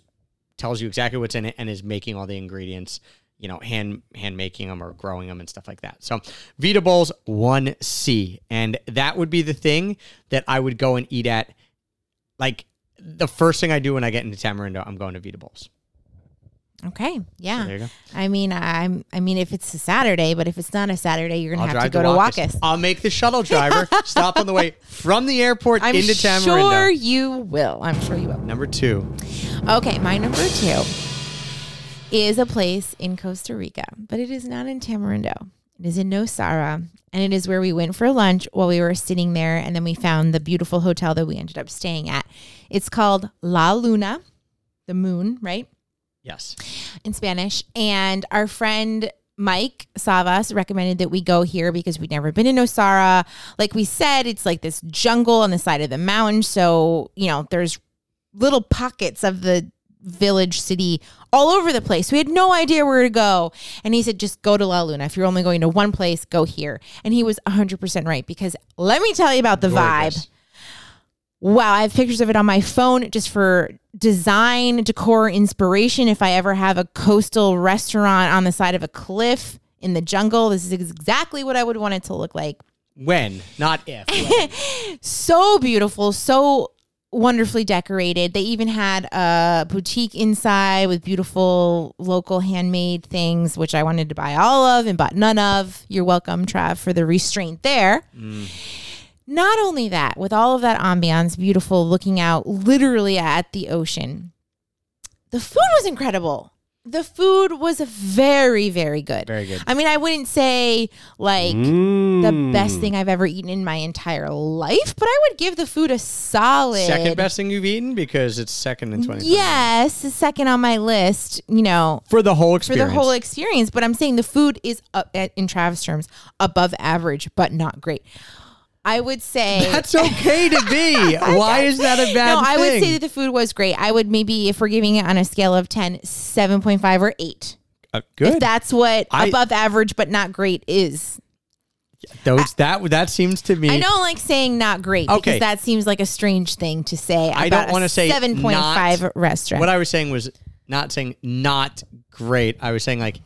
tells you exactly what's in it and is making all the ingredients. You know, hand hand making them or growing them and stuff like that. So, Vita Bowls one C, and that would be the thing that I would go and eat at. Like the first thing I do when I get into Tamarindo, I'm going to Vita Bowls. Okay. Yeah. There you go. I mean, I'm. I mean, if it's a Saturday, but if it's not a Saturday, you're gonna I'll have to go to. Huacas. I'll make the shuttle driver stop on the way from the airport I'm into Tamarindo. I'm sure you will. I'm sure you will. Number two. Okay, my number two is a place in Costa Rica, but it is not in Tamarindo. It is in Nosara, and it is where we went for lunch while we were sitting there, and then we found the beautiful hotel that we ended up staying at. It's called La Luna, the moon, right? Yes. in Spanish. And our friend Mike Savas recommended that we go here because we'd never been in Osara. Like we said, it's like this jungle on the side of the mountain. So, you know, there's little pockets of the village city all over the place. We had no idea where to go. And he said, just go to La Luna. If you're only going to one place, go here. And he was 100% right because let me tell you about the vibe. Wow, I have pictures of it on my phone just for design, decor, inspiration. If I ever have a coastal restaurant on the side of a cliff in the jungle, this is exactly what I would want it to look like. When, not if. When. So beautiful, so wonderfully decorated. They even had a boutique inside with beautiful local handmade things, which I wanted to buy all of and bought none of. You're welcome, Trav, for the restraint there. Mm. Not only that, with all of that ambiance, beautiful, looking out literally at the ocean, the food was incredible. The food was very, very good. Very good. I mean, I wouldn't say like the mm. best thing I've ever eaten in my entire life, but I would give the food a solid Second best thing you've eaten because it's second in 20. Yes, the second on my list. You know, For the whole experience. for the whole experience. But I'm saying the food is up, eh, in Travis terms above average, but not great. I would say That's okay to be. Why is that a bad no, I would say that the food was great. I would maybe, if we're giving it on a scale of 10, 7.5 or 8. Uh, good. If that's what I- above average but not great is. Those that that seems to me. I don't like saying not great Okay. because that seems like a strange thing to say. I about don't wanna say 7.5 not- restaurant. What I was saying was not saying not great. I was saying like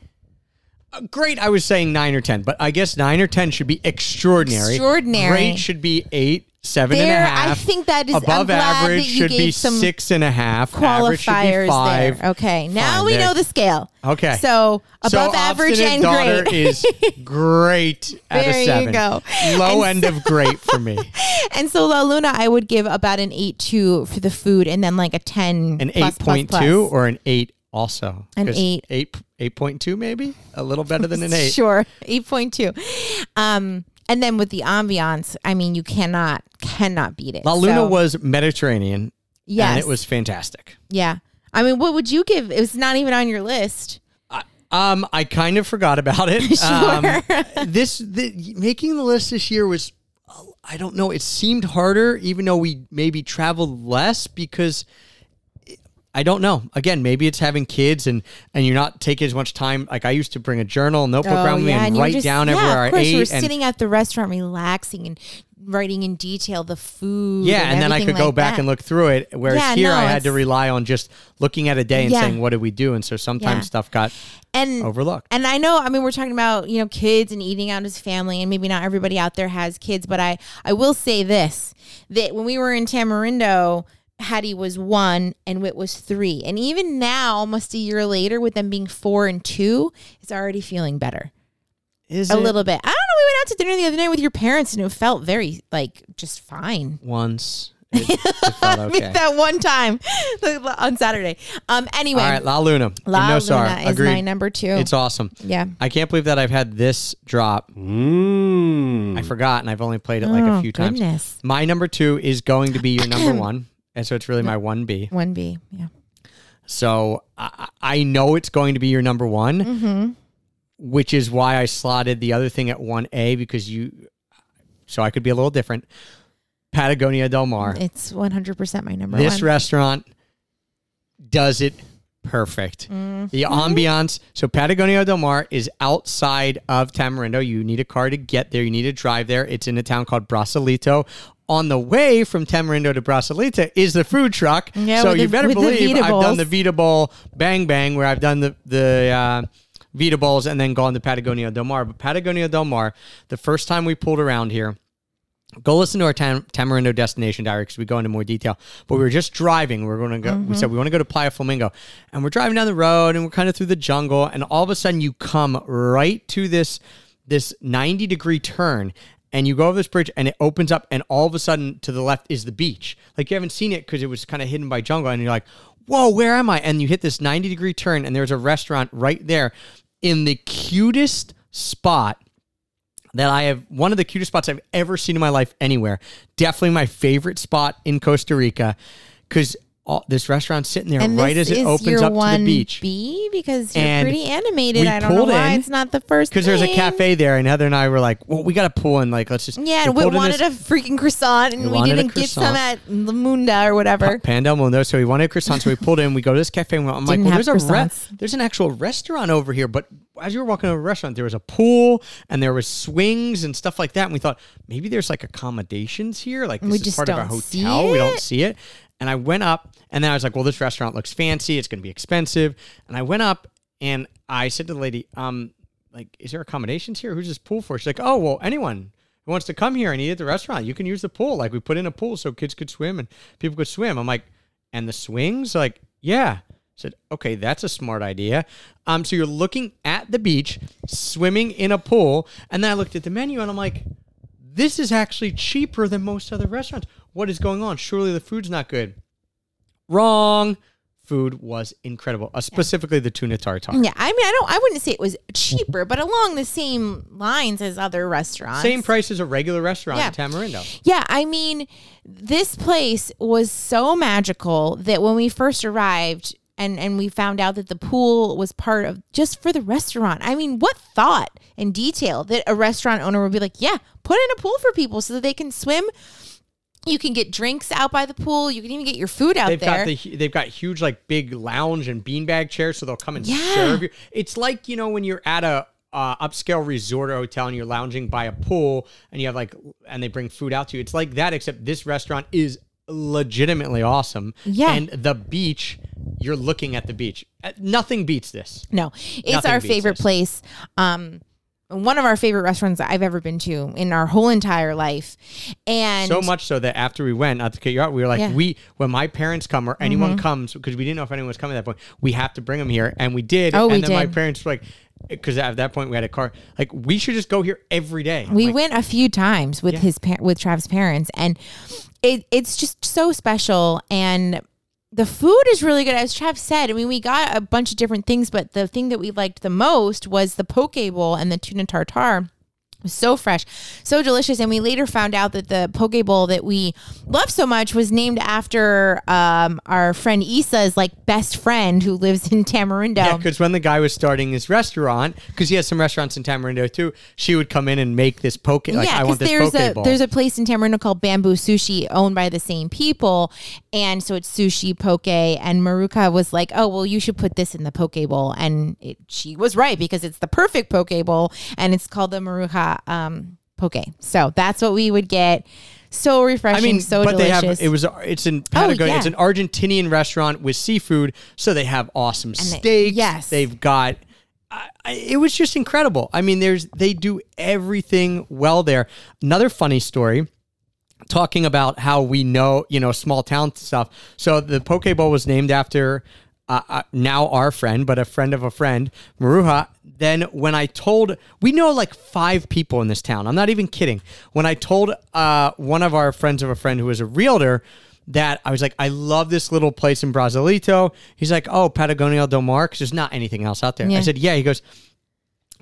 great. I was saying nine or ten, but I guess nine or ten should be extraordinary. Extraordinary. Great should be eight, seven and a There, half. I think that is- I'm above glad average that you should be some six and a half. Average should be qualifiers five. there. Okay, now Fine, we there. know the scale. Okay. So above so average Obstinate and daughter great. is great at There a you seven. go. Low end of great for me. and so La Luna, I would give about an eight two for the food, and then like a ten. An plus, eight point plus, two plus. or an eight also. An 'Cause eight. Eight eight point two maybe a little better than an eight. Sure, eight point two. Um, and then with the ambiance, I mean, you cannot cannot beat it. La Luna So, was Mediterranean. yes, and it was fantastic. yeah. I mean, what would you give? It was not even on your list. Um, I kind of forgot about it. Um, this the, making the list this year was, I don't know. It seemed harder, even though we maybe traveled less because. I don't know. Again, maybe it's having kids and and you're not taking as much time. Like I used to bring a journal, notebook oh, around me, and were write just- down yeah, everywhere I You were and sitting at the restaurant, relaxing and writing in detail the food. yeah, and, then I could everything go back that. and look through it. Whereas Yeah, here, no, I had to rely on just looking at a day and Yeah. saying, "What did we do?" And so sometimes Yeah. stuff got and overlooked. And I know, I mean, we're talking about you know kids and eating out as family, and maybe not everybody out there has kids, but I I will say this that when we were in Tamarindo. Hattie was one and Wit was three. And even now, almost a year later, with them being four and two, it's already feeling better. Is a it little bit. I don't know. We went out to dinner the other night with your parents and it felt very, like, just fine. once? It, it felt okay. that one time on Saturday. Um. Anyway, All right, La Luna. La no Sar. Luna is Agreed. my number two. It's awesome. yeah. I can't believe that I've had this drop. Mm. I forgot, and I've only played it like a Oh, few times. My number two is going to be your number one, and so it's really my one B. One B. Yeah. So I, I know it's going to be your number one, Mm-hmm. which is why I slotted the other thing at one A because you, so I could be a little different. Patagonia Del Mar. It's 100% my number This one. restaurant does it perfect. Mm-hmm. The ambiance. So Patagonia Del Mar is outside of Tamarindo. You need a car to get there. You need to drive there. It's in a town called Brasilito. On the way from Tamarindo to Brasilito is the food truck. Yeah, so you the- better believe I've done the Vita Bowl Bang Bang where I've done the the uh, Vita Bowls and then gone to Patagonia Del Mar. But Patagonia Del Mar, the first time we pulled around here, go listen to our Tam- Tamarindo destination diary because we go into more detail. But we were just driving. We were going to go. We said we want to go to Playa Flamingo, and we're driving down the road, and we're kind of through the jungle, and all of a sudden you come right to this this ninety degree turn. And you go over this bridge, and it opens up, and all of a sudden, to the left is the beach. Like you haven't seen it because it was kind of hidden by jungle, and you're like, "Whoa, where am I?" And you hit this ninety degree turn, and there's a restaurant right there in the cutest spot that I have one of the cutest spots I've ever seen in my life anywhere. Definitely my favorite spot in Costa Rica because this restaurant's sitting there and right as it opens up to the beach. B because you're And pretty animated. we I don't know pulled why in it's not the first Because there's a thing. cafe there, and Heather and I were like, "Well, we got to pull in. Like, let's just." Yeah, and we pulled in wanted this- a freaking croissant, and We wanted a didn't get some croissant. at La Munda or whatever. Pan del Mundo. So we wanted a croissant. So we pulled in. We go to this cafe. And I'm like, Didn't well, have there's a re- croissants. there's an actual restaurant over here. But as you were walking over the restaurant, there was a pool and there was swings and stuff like that. And we thought maybe there's like accommodations here. Like this We is just part of a don't see hotel. We don't it. see it. And I went up and then I was like, well, this restaurant looks fancy. It's going to be expensive. And I went up and I said to the lady, um, like, is there accommodations here? Who's this pool for? She's like, oh, well, anyone who wants to come here and eat at the restaurant, you can use the pool. Like we put in a pool so kids could swim and people could swim. I'm like, and the swings? Like, yeah. I said, okay, that's a smart idea. Um, so you're looking at the beach, swimming in a pool, and then I looked at the menu and I'm like, this is actually cheaper than most other restaurants. What is going on? Surely the food's not good. Wrong. Food was incredible, uh, specifically the tuna tartare. Yeah, I mean, I don't, I wouldn't say it was cheaper, but along the same lines as other restaurants. Same price as a regular restaurant Yeah. in Tamarindo. Yeah, I mean, this place was so magical that when we first arrived and and we found out that the pool was part of just for the restaurant. I mean, what thought and detail that a restaurant owner would be like, "Yeah, put in a pool for people so that they can swim. You can get drinks out by the pool. You can even get your food out They've there." got the they've got huge like big lounge and beanbag chairs, so they'll come and Yeah. serve you. It's like you know when you're at a uh, upscale resort or hotel and you're lounging by a pool and you have like and they bring food out to you. It's like that, except this restaurant is legitimately awesome. Yeah. and the beach, you're looking at the beach. Uh, Nothing beats this. No, it's Nothing our favorite this. place. Um, one of our favorite restaurants that I've ever been to in our whole entire life, and So much so that after we went, not to cut you out, we were like, Yeah. Mm-hmm. we when my parents come or anyone comes because we didn't know if anyone was coming at that point, we have to bring them here, and we did. Oh, and we then my parents were like, because at that point we had a car, like we should just go here every day. we Like, went a few times with Yeah. his par- with Trav's parents, and it it's just so special and. The food is really good, as Trav said. I mean, we got a bunch of different things, but the thing that we liked the most was the poke bowl and the tuna tartare. So fresh, so delicious. And we later found out that the poke bowl that we love so much was named after um, our friend Issa's like best friend who lives in Tamarindo. Yeah, because when the guy was starting his restaurant, because he has some restaurants in Tamarindo too, she would come in and make this poke. Like, yeah, I want this there's poke a bowl. there's a place in Tamarindo called Bamboo Sushi, owned by the same people, and so it's sushi poke. And Maruka was like, "Oh, well, you should put this in the poke bowl," and it, she was right because it's the perfect poke bowl, and it's called the Maruka um, poke. So that's what we would get. So refreshing, I mean, so but delicious. they have it was it's in Patagonia. yeah. It's an Argentinian restaurant with seafood, so they have awesome they- steaks. yes. they've got. I, it was just incredible. I mean, there's they do everything well there. Another funny story. Talking about how we know, you know, small town stuff. So the Poke Bowl was named after uh, uh, now our friend, but a friend of a friend, Maruha. Then when I told, we know like five people in this town. I'm not even kidding. When I told uh, one of our friends of a friend who was a realtor that I was like, I love this little place in Brasilito. He's like, oh, Patagonia Del Mar, 'cause there's not anything else out there. I said, yeah. He goes,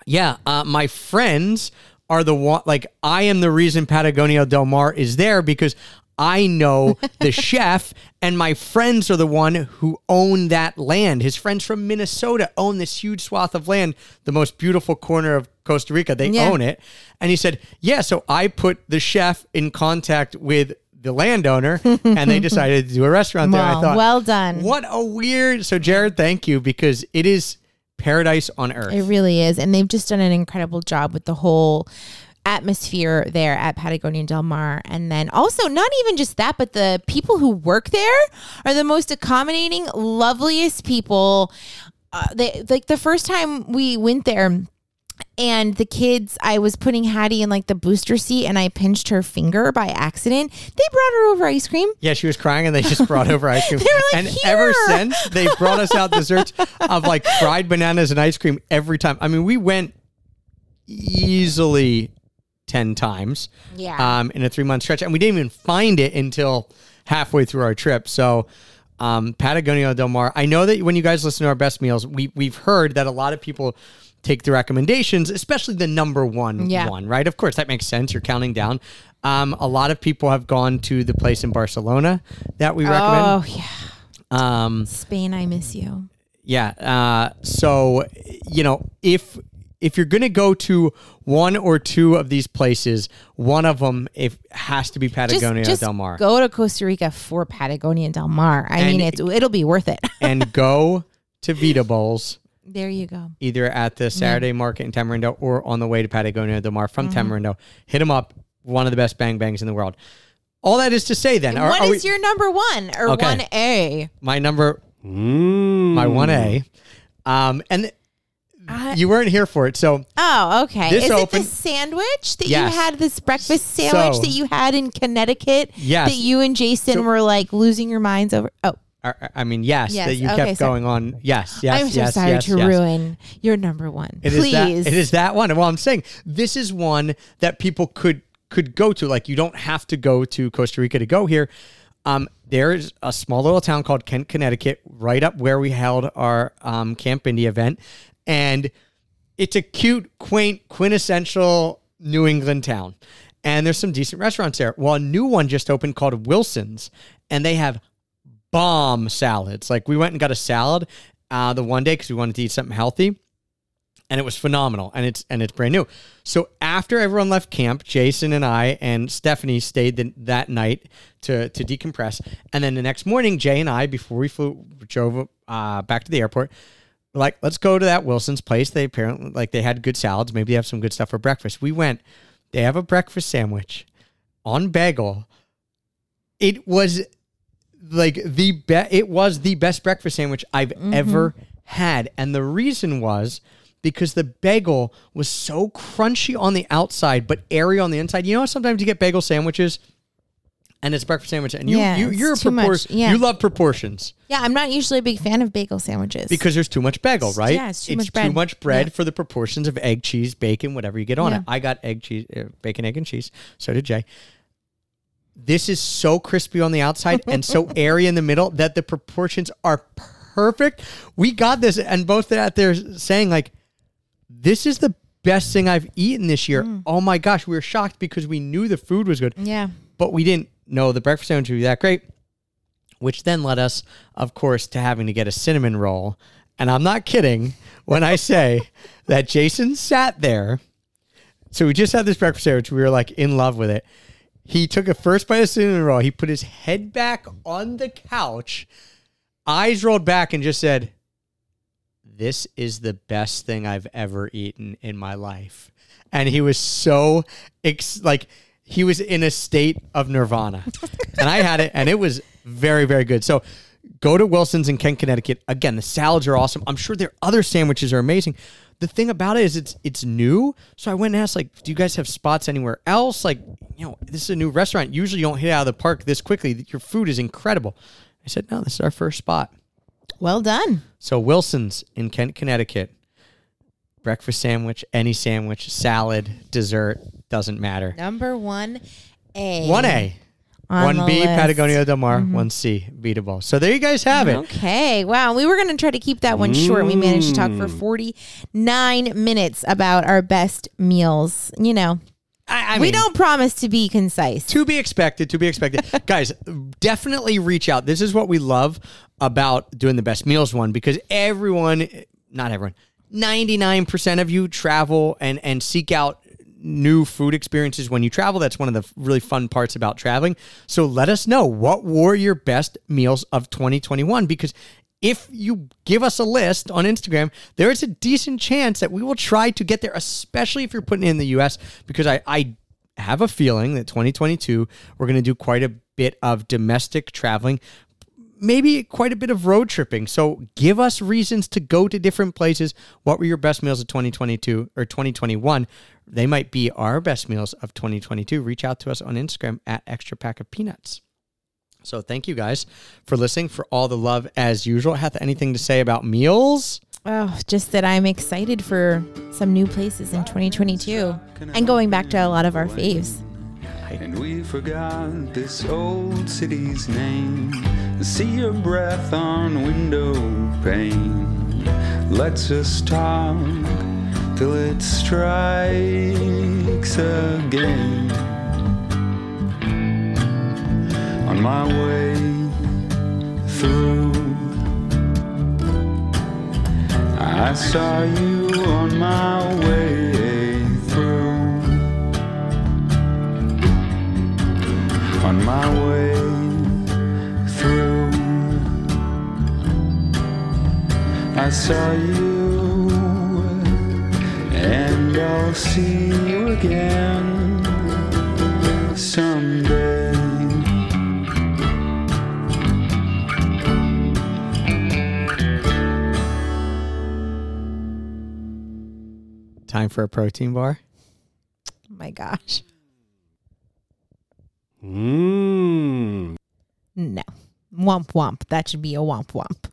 yeah, uh, my friends are the one. Like, I am the reason Patagonia Del Mar is there because I know the chef, and my friends are the one who own that land. His friends from Minnesota own this huge swath of land, the most beautiful corner of Costa Rica. They Yeah. own it. And he said, Yeah, so I put the chef in contact with the landowner, and they decided to do a restaurant there. I thought, well done. what a weird. So, Jared, thank you because it is paradise on earth. It really is. And they've just done an incredible job with the whole atmosphere there at Patagonia Del Mar. And then also, not even just that, but the people who work there are the most accommodating, loveliest people. Uh, they like the first time we went there. And the kids, I was putting Hattie in like the booster seat and I pinched her finger by accident. They brought her over ice cream. Yeah, she was crying, and they just brought over ice cream. They were like, and ever since, they brought us out desserts of like fried bananas and ice cream every time. I mean, we went easily ten times, Yeah. um, in a three month stretch, and we didn't even find it until halfway through our trip. So. Um, Patagonia Del Mar. I know that when you guys listen to our best meals, we we've heard that a lot of people take the recommendations, especially the number one Yeah. one, right? Of course, that makes sense. You're counting down. Um, a lot of people have gone to the place in Barcelona that we recommend. Oh, yeah. Um, Spain, I miss you. yeah. Uh, so you know, if if you're gonna go to one or two of these places, one of them if has to be Patagonia just, just Del Mar, Go to Costa Rica for Patagonia Del Mar. I mean, it's it'll be worth it. and go to Vita Bowls. there you go. Either at the Saturday market in Tamarindo or on the way to Patagonia Del Mar from Mm-hmm. Tamarindo. Hit them up. One of the best bang bangs in the world. All that is to say, then, What are, is we- your number one or Okay. one A? my number, Mm. my one A, um, and Uh, you weren't here for it, so oh, okay. This is opened- it the sandwich that Yes. you had? This breakfast sandwich So- that you had in Connecticut? Yes. That you and Jason So- were like losing your minds over. Oh, I, I mean, yes, Yes, that you okay, kept sorry. going on. Yes, yes, I'm so yes, sorry yes, to yes. ruin your number one. It is Please. that. It is that one. Well, I'm saying this is one that people could could go to. Like you don't have to go to Costa Rica to go here. Um, there's a small little town called Kent, Connecticut, right up where we held our um, Camp India event, and it's a cute, quaint, quintessential New England town. And there's some decent restaurants there. Well, a new one just opened called Wilson's, and they have bomb salads. Like we went and got a salad uh, the one day because we wanted to eat something healthy and it was phenomenal and it's and it's brand new so after everyone left camp jason and i and stephanie stayed the, that night to to decompress and then the next morning jay and i before we flew drove uh, back to the airport like let's go to that wilson's place. They apparently like they had good salads. Maybe they have some good stuff for breakfast. We went. They have a breakfast sandwich on bagel. It was like the best it was the best breakfast sandwich I've mm-hmm. ever had. And the reason was because the bagel was so crunchy on the outside but airy on the inside. You know how sometimes you get bagel sandwiches and it's a breakfast sandwich and you, Yeah, you it's you're a too much. propor- Yeah. you love proportions yeah, I'm not usually a big fan of bagel sandwiches because there's too much bagel, right? yeah, it's too much bread. too much bread for the proportions of egg, cheese, bacon, whatever you get on Yeah. it. I got egg, cheese, uh, bacon, egg, and cheese. So did Jay. This is so crispy on the outside and so airy in the middle that the proportions are perfect. We got this, and both out there saying like, "This is the best thing I've eaten this year." Mm. Oh my gosh, we were shocked because we knew the food was good Yeah. but we didn't know the breakfast sandwich would be that great, which then led us, of course, to having to get a cinnamon roll. And I'm not kidding when I say that Jason sat there. So we just had this breakfast sandwich. We were like in love with it. He took a first bite of cinnamon roll. He put his head back on the couch, eyes rolled back, and just said, This is the best thing I've ever eaten in my life. And he was so ex- like he was in a state of nirvana. and I had it and it was very very good. So go to Wilson's in Kent, Connecticut. Again, the salads are awesome. I'm sure their other sandwiches are amazing. The thing about it is it's it's new. So I went and asked like, do you guys have spots anywhere else? Like, you know, this is a new restaurant. Usually you don't hit out of the park this quickly. Your food is incredible. I said, no, this is our first spot. Well done. So Wilson's in Kent, Connecticut. Breakfast sandwich, any sandwich, salad, dessert, doesn't matter. Number one A. One A, on one B, list. Mm-hmm. Patagonia Del Mar, one C, Vita Bowl. So there you guys have it. Okay. Wow. We were going to try to keep that one short. We managed to talk Mm. for 49 minutes about our best meals. You know, I, I we mean, don't promise to be concise. to be expected to be expected guys definitely reach out this is what we love about doing the best meals one because everyone not everyone 99% of you travel and and seek out new food experiences when you travel. That's one of the really fun parts about traveling. So let us know what were your best meals of 2021 because if you give us a list on Instagram, there is a decent chance that we will try to get there, especially if you're putting in the US, because I, I have a feeling that 2022, we're going to do quite a bit of domestic traveling, maybe quite a bit of road tripping. So give us reasons to go to different places. What were your best meals of 2022 or 2021? They might be our best meals of 2022. Reach out to us on Instagram at Extra Pack of Peanuts. So thank you guys for listening, for all the love as usual. Hath anything to say about meals? Oh, just that I'm excited for some new places in 2022 and going back to a lot of our faves. And we forgot this old city's name. See your breath on window pane. Let's just talk till it strikes again. On my way through, I saw you on my way through. on my way I saw you, and I'll see you again someday. Time for a protein bar. Oh my gosh. Mmm. No. Womp womp. That should be a womp womp.